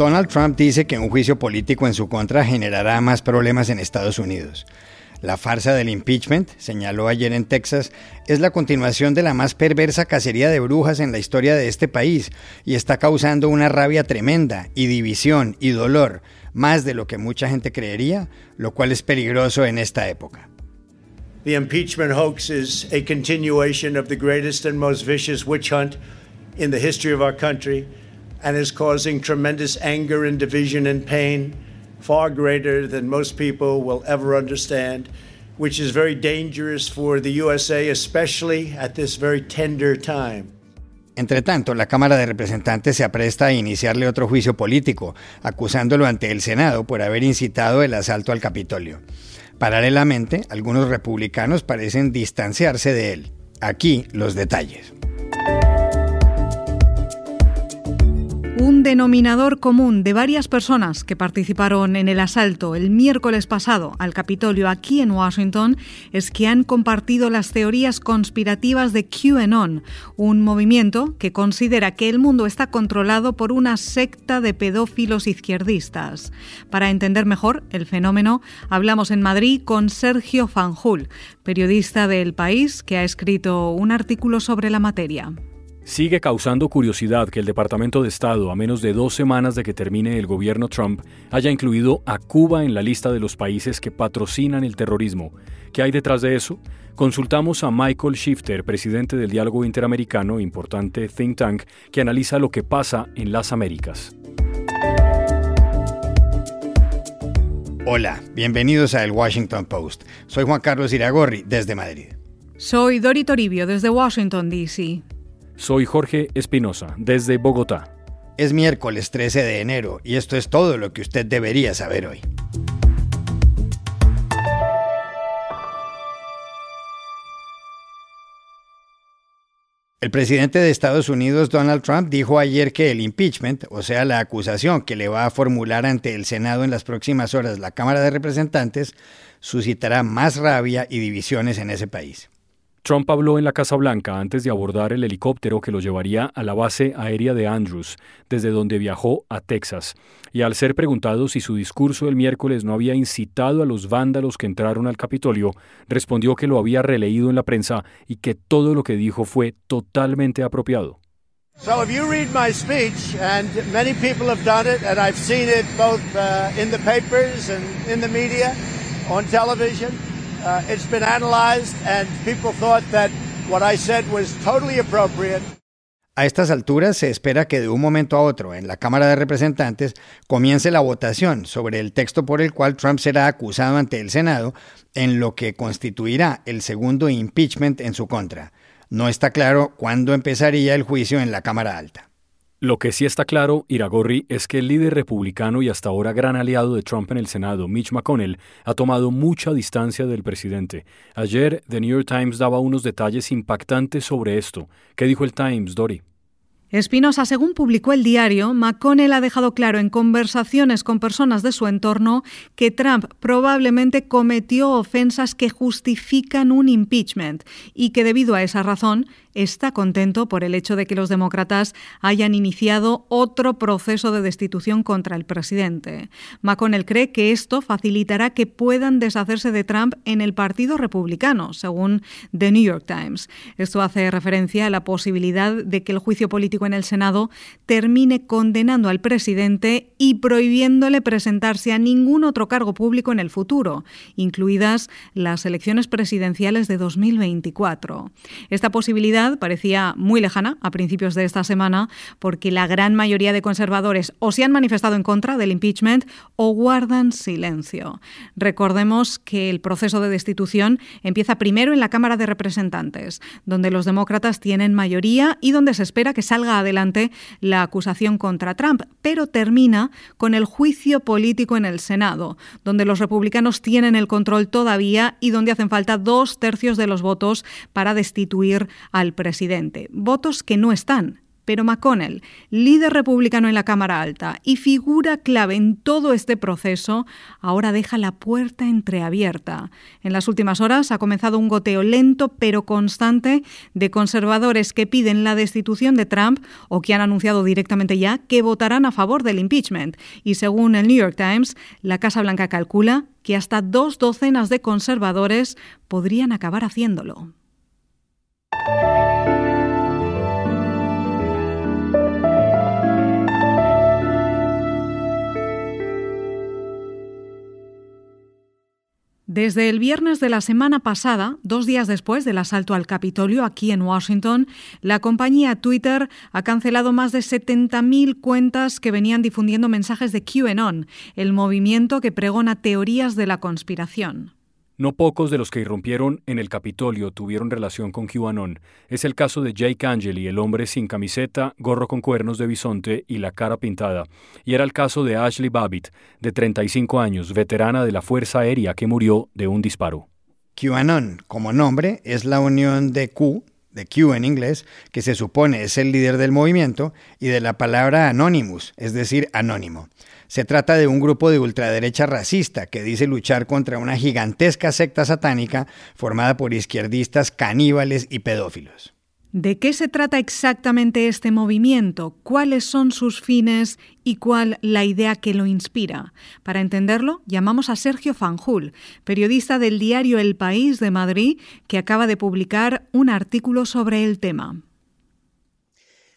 Donald Trump dice que un juicio político en su contra generará más problemas en Estados Unidos. La farsa del impeachment, señaló ayer en Texas, es la continuación de la más perversa cacería de brujas en la historia de este país y está causando una rabia tremenda y división y dolor, más de lo que mucha gente creería, lo cual es peligroso en esta época. The impeachment hoax is a continuation of the greatest and most vicious witch hunt in the history of our country and is causing tremendous anger and division and pain. far greater than most people will ever understand, which is very dangerous for the USA, especially at this very tender time. Entre tanto, la Cámara de Representantes se apresta a iniciarle otro juicio político, acusándolo ante el Senado por haber incitado el asalto al Capitolio. Paralelamente, algunos republicanos parecen distanciarse de él. Aquí los detalles. Un denominador común de varias personas que participaron en el asalto el miércoles pasado al Capitolio aquí en Washington es que han compartido las teorías conspirativas de QAnon, un movimiento que considera que el mundo está controlado por una secta de pedófilos izquierdistas. Para entender mejor el fenómeno, hablamos en Madrid con Sergio Fanjul, periodista del país que ha escrito un artículo sobre la materia. Sigue causando curiosidad que el Departamento de Estado, a menos de dos semanas de que termine el gobierno Trump, haya incluido a Cuba en la lista de los países que patrocinan el terrorismo. ¿Qué hay detrás de eso? Consultamos a Michael Shifter, presidente del Diálogo Interamericano, importante think tank, que analiza lo que pasa en las Américas. Hola, bienvenidos a El Washington Post. Soy Juan Carlos Iragorri, desde Madrid. Soy Dori Toribio, desde Washington, D.C. Soy Jorge Espinosa, desde Bogotá. Es miércoles 13 de enero y esto es todo lo que usted debería saber hoy. El presidente de Estados Unidos, Donald Trump, dijo ayer que el impeachment, o sea, la acusación que le va a formular ante el Senado en las próximas horas la Cámara de Representantes, suscitará más rabia y divisiones en ese país. Trump habló en la Casa Blanca antes de abordar el helicóptero que lo llevaría a la base aérea de Andrews, desde donde viajó a Texas. Y al ser preguntado si su discurso el miércoles no había incitado a los vándalos que entraron al Capitolio, respondió que lo había releído en la prensa y que todo lo que dijo fue totalmente apropiado. So if you read my speech, and many people have done it, and I've seen it both uh, in the papers and in the media, on television, Uh, it's been analyzed and people thought that what I said was totally appropriate. A estas alturas se espera que de un momento a otro en la Cámara de Representantes comience la votación sobre el texto por el cual Trump será acusado ante el Senado en lo que constituirá el segundo impeachment en su contra. No está claro cuándo empezaría el juicio en la Cámara Alta. Lo que sí está claro, Iragorri, es que el líder republicano y hasta ahora gran aliado de Trump en el Senado, Mitch McConnell, ha tomado mucha distancia del presidente. Ayer, The New York Times daba unos detalles impactantes sobre esto. ¿Qué dijo el Times, Dory? Espinosa, según publicó el diario, McConnell ha dejado claro en conversaciones con personas de su entorno que Trump probablemente cometió ofensas que justifican un impeachment y que debido a esa razón está contento por el hecho de que los demócratas hayan iniciado otro proceso de destitución contra el presidente. McConnell cree que esto facilitará que puedan deshacerse de Trump en el Partido Republicano, según The New York Times. Esto hace referencia a la posibilidad de que el juicio político en el Senado termine condenando al presidente y prohibiéndole presentarse a ningún otro cargo público en el futuro, incluidas las elecciones presidenciales de 2024. Esta posibilidad parecía muy lejana a principios de esta semana porque la gran mayoría de conservadores o se han manifestado en contra del impeachment o guardan silencio. Recordemos que el proceso de destitución empieza primero en la Cámara de Representantes, donde los demócratas tienen mayoría y donde se espera que salga adelante la acusación contra Trump, pero termina con el juicio político en el Senado, donde los republicanos tienen el control todavía y donde hacen falta dos tercios de los votos para destituir al presidente. Votos que no están Pero McConnell, líder republicano en la Cámara Alta y figura clave en todo este proceso, ahora deja la puerta entreabierta. En las últimas horas ha comenzado un goteo lento pero constante de conservadores que piden la destitución de Trump o que han anunciado directamente ya que votarán a favor del impeachment. Y según el New York Times, la Casa Blanca calcula que hasta dos docenas de conservadores podrían acabar haciéndolo. Desde el viernes de la semana pasada, dos días después del asalto al Capitolio aquí en Washington, la compañía Twitter ha cancelado más de 70.000 cuentas que venían difundiendo mensajes de QAnon, el movimiento que pregona teorías de la conspiración. No pocos de los que irrumpieron en el Capitolio tuvieron relación con QAnon. Es el caso de Jake Angeli, el hombre sin camiseta, gorro con cuernos de bisonte y la cara pintada. Y era el caso de Ashley Babbitt, de 35 años, veterana de la Fuerza Aérea que murió de un disparo. QAnon, como nombre, es la unión de Q, de Q en inglés, que se supone es el líder del movimiento, y de la palabra anonymous, es decir, anónimo. Se trata de un grupo de ultraderecha racista que dice luchar contra una gigantesca secta satánica formada por izquierdistas caníbales y pedófilos. ¿De qué se trata exactamente este movimiento? ¿Cuáles son sus fines y cuál la idea que lo inspira? Para entenderlo, llamamos a Sergio Fanjul, periodista del diario El País de Madrid, que acaba de publicar un artículo sobre el tema.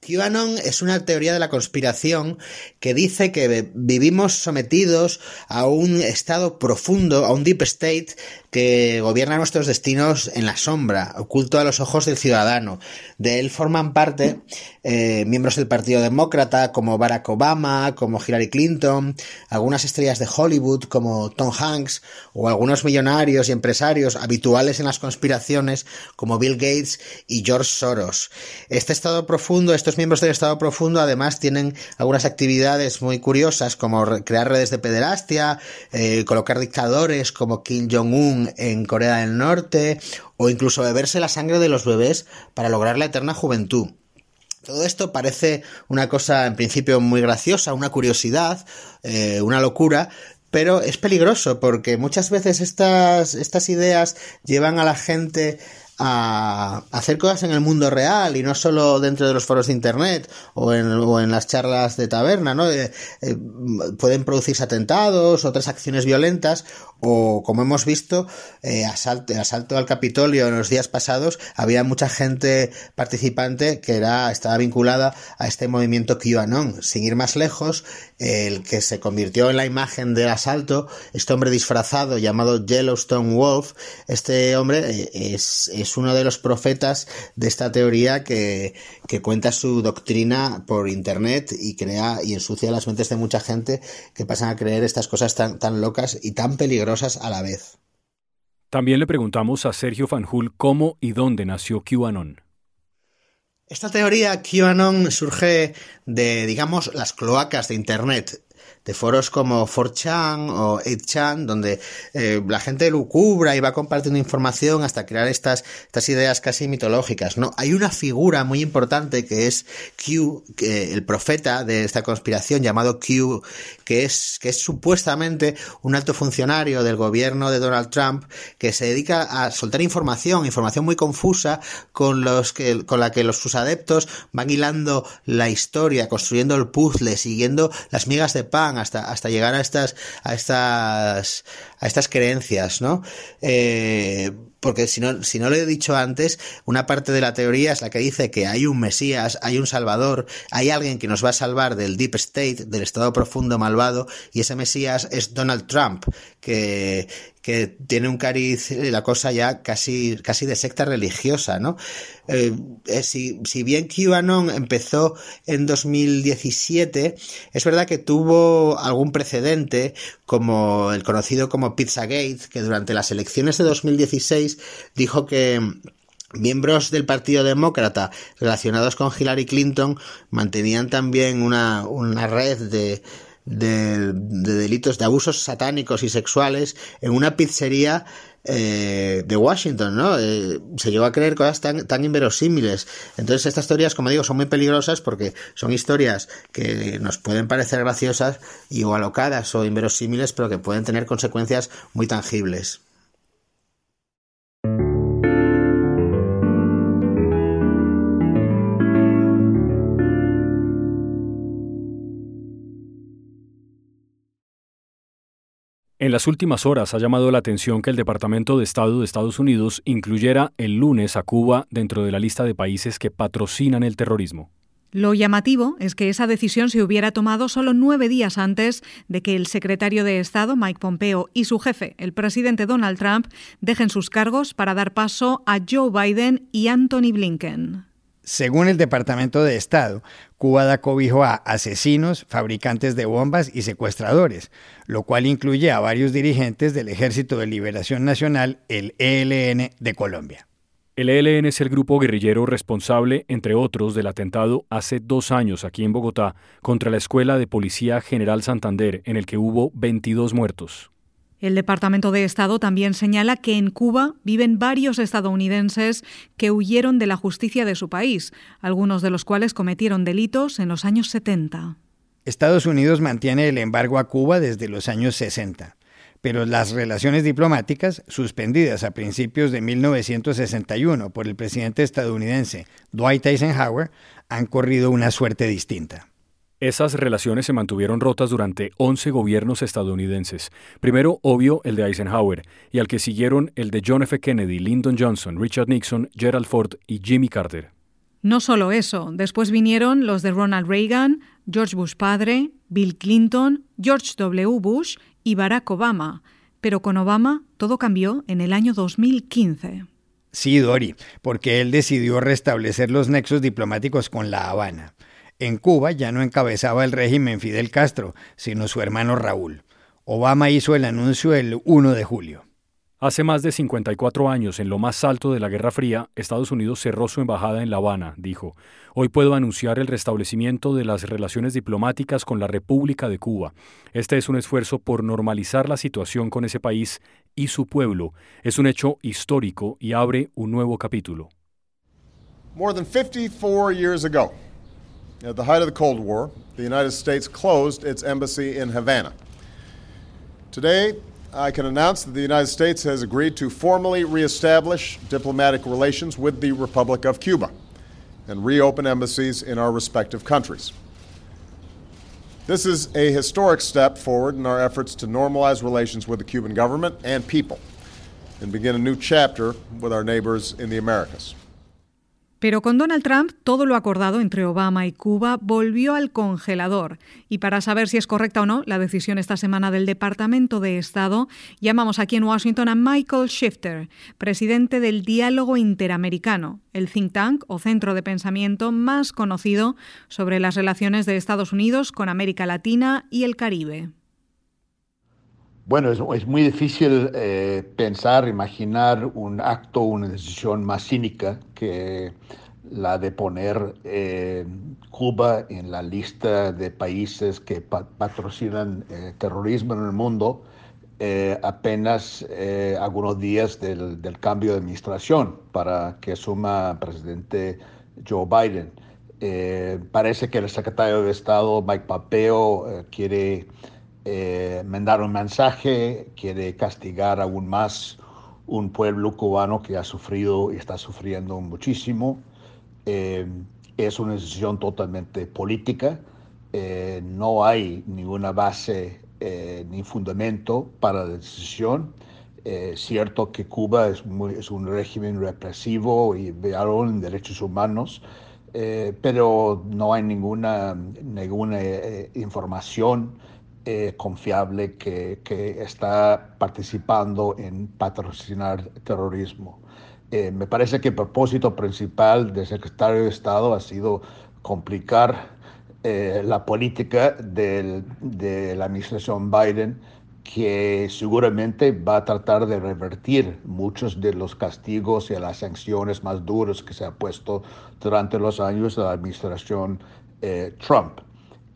QAnon es una teoría de la conspiración que dice que vivimos sometidos a un estado profundo, a un deep state que gobierna nuestros destinos en la sombra, oculto a los ojos del ciudadano. De él forman parte eh, miembros del Partido Demócrata como Barack Obama, como Hillary Clinton, algunas estrellas de Hollywood como Tom Hanks o algunos millonarios y empresarios habituales en las conspiraciones como Bill Gates y George Soros. Este estado profundo, estos miembros del estado profundo además tienen algunas actividades muy curiosas como crear redes de pederastia, eh, colocar dictadores como Kim Jong-un en Corea del Norte o incluso beberse la sangre de los bebés para lograr la eterna juventud. Todo esto parece una cosa en principio muy graciosa, una curiosidad, eh, una locura, pero es peligroso porque muchas veces estas, estas ideas llevan a la gente a hacer cosas en el mundo real y no solo dentro de los foros de internet o en, o en las charlas de taberna, ¿no? Eh, eh, pueden producirse atentados, otras acciones violentas o, como hemos visto, eh, asalto, al Capitolio en los días pasados, había mucha gente participante que era, estaba vinculada a este movimiento QAnon. Sin ir más lejos, el que se convirtió en la imagen del asalto, este hombre disfrazado llamado Yellowstone Wolf, este hombre es es uno de los profetas de esta teoría que, cuenta su doctrina por internet y crea y ensucia las mentes de mucha gente que pasan a creer estas cosas tan, tan locas y tan peligrosas a la vez. También le preguntamos a Sergio Fanjul cómo y dónde nació QAnon. Esta teoría QAnon surge de, digamos, las cloacas de Internet de foros como 4chan o 8chan, donde eh, la gente lucubra y va compartiendo información hasta crear estas, estas ideas casi mitológicas, ¿no? Hay una figura muy importante que es Q, el profeta de esta conspiración llamado Q, que es, que es supuestamente un alto funcionario del gobierno de Donald Trump que se dedica a soltar información, información muy confusa con los que, con la que los, sus adeptos van hilando la historia, construyendo el puzzle, siguiendo las migas de pan, hasta, hasta llegar a estas, a estas, a estas creencias, ¿no? Eh, porque si no, si no lo he dicho antes, una parte de la teoría es la que dice que hay un Mesías, hay un Salvador, hay alguien que nos va a salvar del Deep State, del estado profundo malvado, y ese Mesías es Donald Trump, que, que tiene un cariz, la cosa ya casi, casi de secta religiosa, ¿no? Eh, eh, si, si, bien QAnon empezó en 2017, es verdad que tuvo algún precedente, como el conocido como Pizzagate, que durante las elecciones de 2016 dijo que Miembros del Partido Demócrata relacionados con Hillary Clinton mantenían también una, una red de, de, delitos de abusos satánicos y sexuales en una pizzería eh, de Washington, ¿no? Eh, se llegó a creer cosas tan, tan inverosímiles. Entonces estas teorías, como digo, son muy peligrosas porque son historias que nos pueden parecer graciosas y o alocadas o inverosímiles, pero que pueden tener consecuencias muy tangibles. En las últimas horas ha llamado la atención que el Departamento de Estado de Estados Unidos incluyera el lunes a Cuba dentro de la lista de países que patrocinan el terrorismo. Lo llamativo es que esa decisión se hubiera tomado solo nueve días antes de que el secretario de Estado, Mike Pompeo, y su jefe, el presidente Donald Trump, dejen sus cargos para dar paso a Joe Biden y Anthony Blinken. Según el Departamento de Estado, Cuba da cobijo a asesinos, fabricantes de bombas y secuestradores, lo cual incluye a varios dirigentes del Ejército de Liberación Nacional, el ELN de Colombia. El ELN es el grupo guerrillero responsable, entre otros, del atentado hace dos años aquí en Bogotá contra la Escuela de Policía General Santander, en el que hubo 22 muertos. El Departamento de Estado también señala que en Cuba viven varios estadounidenses que huyeron de la justicia de su país, algunos de los cuales cometieron delitos en los años 70. Estados Unidos mantiene el embargo a Cuba desde los años 60, pero las relaciones diplomáticas, suspendidas a principios de 1961 por el presidente estadounidense Dwight Eisenhower, han corrido una suerte distinta. Esas relaciones se mantuvieron rotas durante 11 gobiernos estadounidenses. Primero, obvio, el de Eisenhower, y al que siguieron el de John F. Kennedy, Lyndon Johnson, Richard Nixon, Gerald Ford y Jimmy Carter. No solo eso, después vinieron los de Ronald Reagan, George Bush padre, Bill Clinton, George W. Bush y Barack Obama. Pero con Obama todo cambió en el año 2015. Sí, Dori, porque él decidió restablecer los nexos diplomáticos con La Habana. En Cuba ya no encabezaba el régimen Fidel Castro, sino su hermano Raúl. Obama hizo el anuncio el 1 de julio. Hace más de 54 años, en lo más alto de la Guerra Fría, Estados Unidos cerró su embajada en La Habana, dijo. Hoy puedo anunciar el restablecimiento de las relaciones diplomáticas con la República de Cuba. Este es un esfuerzo por normalizar la situación con ese país y su pueblo. Es un hecho histórico y abre un nuevo capítulo. More than 54 years ago. At the height of the Cold War, the United States closed its embassy in Havana. Today, I can announce that the United States has agreed to formally reestablish diplomatic relations with the Republic of Cuba and reopen embassies in our respective countries. This is a historic step forward in our efforts to normalize relations with the Cuban government and people and begin a new chapter with our neighbors in the Americas. Pero con Donald Trump todo lo acordado entre Obama y Cuba volvió al congelador. Y para saber si es correcta o no la decisión esta semana del Departamento de Estado, llamamos aquí en Washington a Michael Shifter, presidente del Diálogo Interamericano, el think tank o centro de pensamiento más conocido sobre las relaciones de Estados Unidos con América Latina y el Caribe. Bueno, es, muy difícil eh, pensar, imaginar un acto, una decisión más cínica que la de poner eh, Cuba en la lista de países que patrocinan eh, terrorismo en el mundo apenas algunos días del, del, cambio de administración para que asuma presidente Joe Biden. parece que el secretario de Estado Mike Pompeo quiere eh, mandar un mensaje, quiere castigar aún más un pueblo cubano que ha sufrido y está sufriendo muchísimo. Eh, es una decisión totalmente política. Eh, no hay ninguna base ni fundamento para la decisión. Cierto que Cuba es, un régimen represivo y violado en derechos humanos, pero no hay ninguna, ninguna información eh, confiable que, que, está participando en patrocinar terrorismo. Eh, me parece que el propósito principal del secretario de Estado ha sido complicar eh, la política de la administración Biden, que seguramente va a tratar de revertir muchos de los castigos y las sanciones más duras que se ha puesto durante los años de la administración Trump.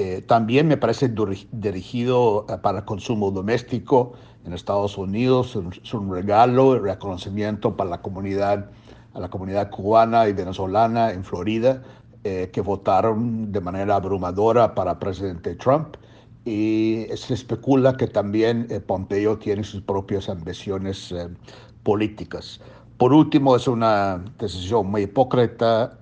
Eh, también me parece dirigido eh, para consumo doméstico en Estados Unidos. Es un regalo, el reconocimiento para la comunidad, a la comunidad cubana y venezolana en Florida, eh, que votaron de manera abrumadora para presidente Trump. Y se especula que también Pompeo tiene sus propias ambiciones políticas. Por último, es una decisión muy hipócrita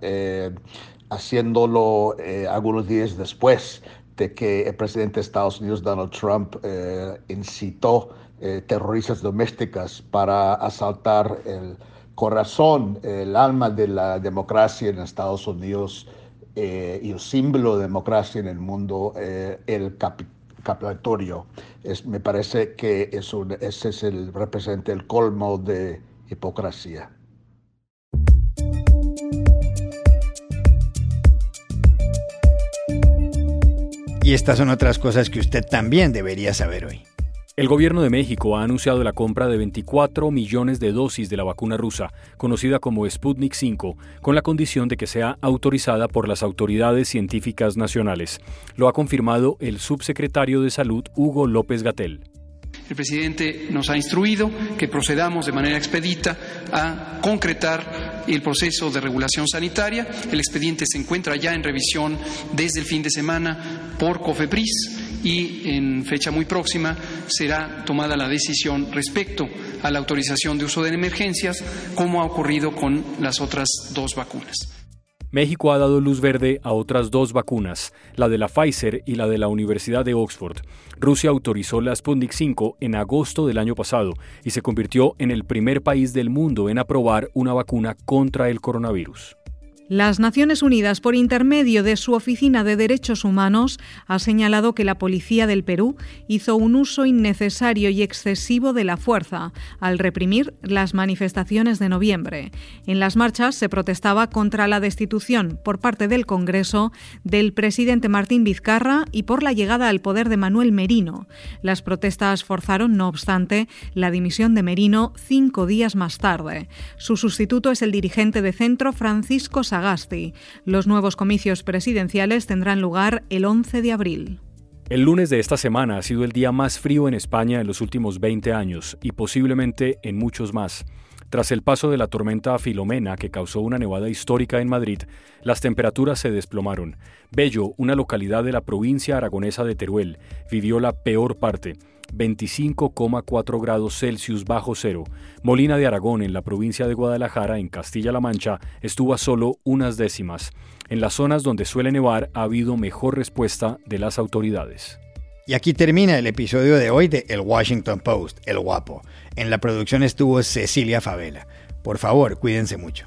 haciéndolo eh, algunos días después de que el presidente de Estados Unidos, Donald Trump, eh, incitó eh, terroristas domésticas para asaltar el corazón, el alma de la democracia en Estados Unidos y el símbolo de democracia en el mundo, el Capitolio. Es, me parece que es ese es el, representa el colmo de hipocresía. Y estas son otras cosas que usted también debería saber hoy. El gobierno de México ha anunciado la compra de 24 millones de dosis de la vacuna rusa, conocida como Sputnik 5, con la condición de que sea autorizada por las autoridades científicas nacionales. Lo ha confirmado el subsecretario de Salud, Hugo López Gatel. El presidente nos ha instruido que procedamos de manera expedita a concretar el proceso de regulación sanitaria. El expediente se encuentra ya en revisión desde el fin de semana por COFEPRIS y en fecha muy próxima será tomada la decisión respecto a la autorización de uso de emergencias, como ha ocurrido con las otras dos vacunas. México ha dado luz verde a otras dos vacunas, la de la Pfizer y la de la Universidad de Oxford. Rusia autorizó la Sputnik 5 en agosto del año pasado y se convirtió en el primer país del mundo en aprobar una vacuna contra el coronavirus. Las Naciones Unidas, por intermedio de su Oficina de Derechos Humanos, ha señalado que la policía del Perú hizo un uso innecesario y excesivo de la fuerza al reprimir las manifestaciones de noviembre. En las marchas se protestaba contra la destitución por parte del Congreso del presidente Martín Vizcarra y por la llegada al poder de Manuel Merino. Las protestas forzaron, no obstante, la dimisión de Merino cinco días más tarde. Su sustituto es el dirigente de centro Francisco Sagasti. Los nuevos comicios presidenciales tendrán lugar el 11 de abril. El lunes de esta semana ha sido el día más frío en España en los últimos 20 años y posiblemente en muchos más. Tras el paso de la tormenta Filomena, que causó una nevada histórica en Madrid, las temperaturas se desplomaron. Bello, una localidad de la provincia aragonesa de Teruel, vivió la peor parte 25,4 grados Celsius bajo cero. Molina de Aragón, en la provincia de Guadalajara, en Castilla-La Mancha, estuvo a solo unas décimas. En las zonas donde suele nevar ha habido mejor respuesta de las autoridades. Y aquí termina el episodio de hoy de El Washington Post, El Guapo. En la producción estuvo Cecilia Favela. Por favor, cuídense mucho.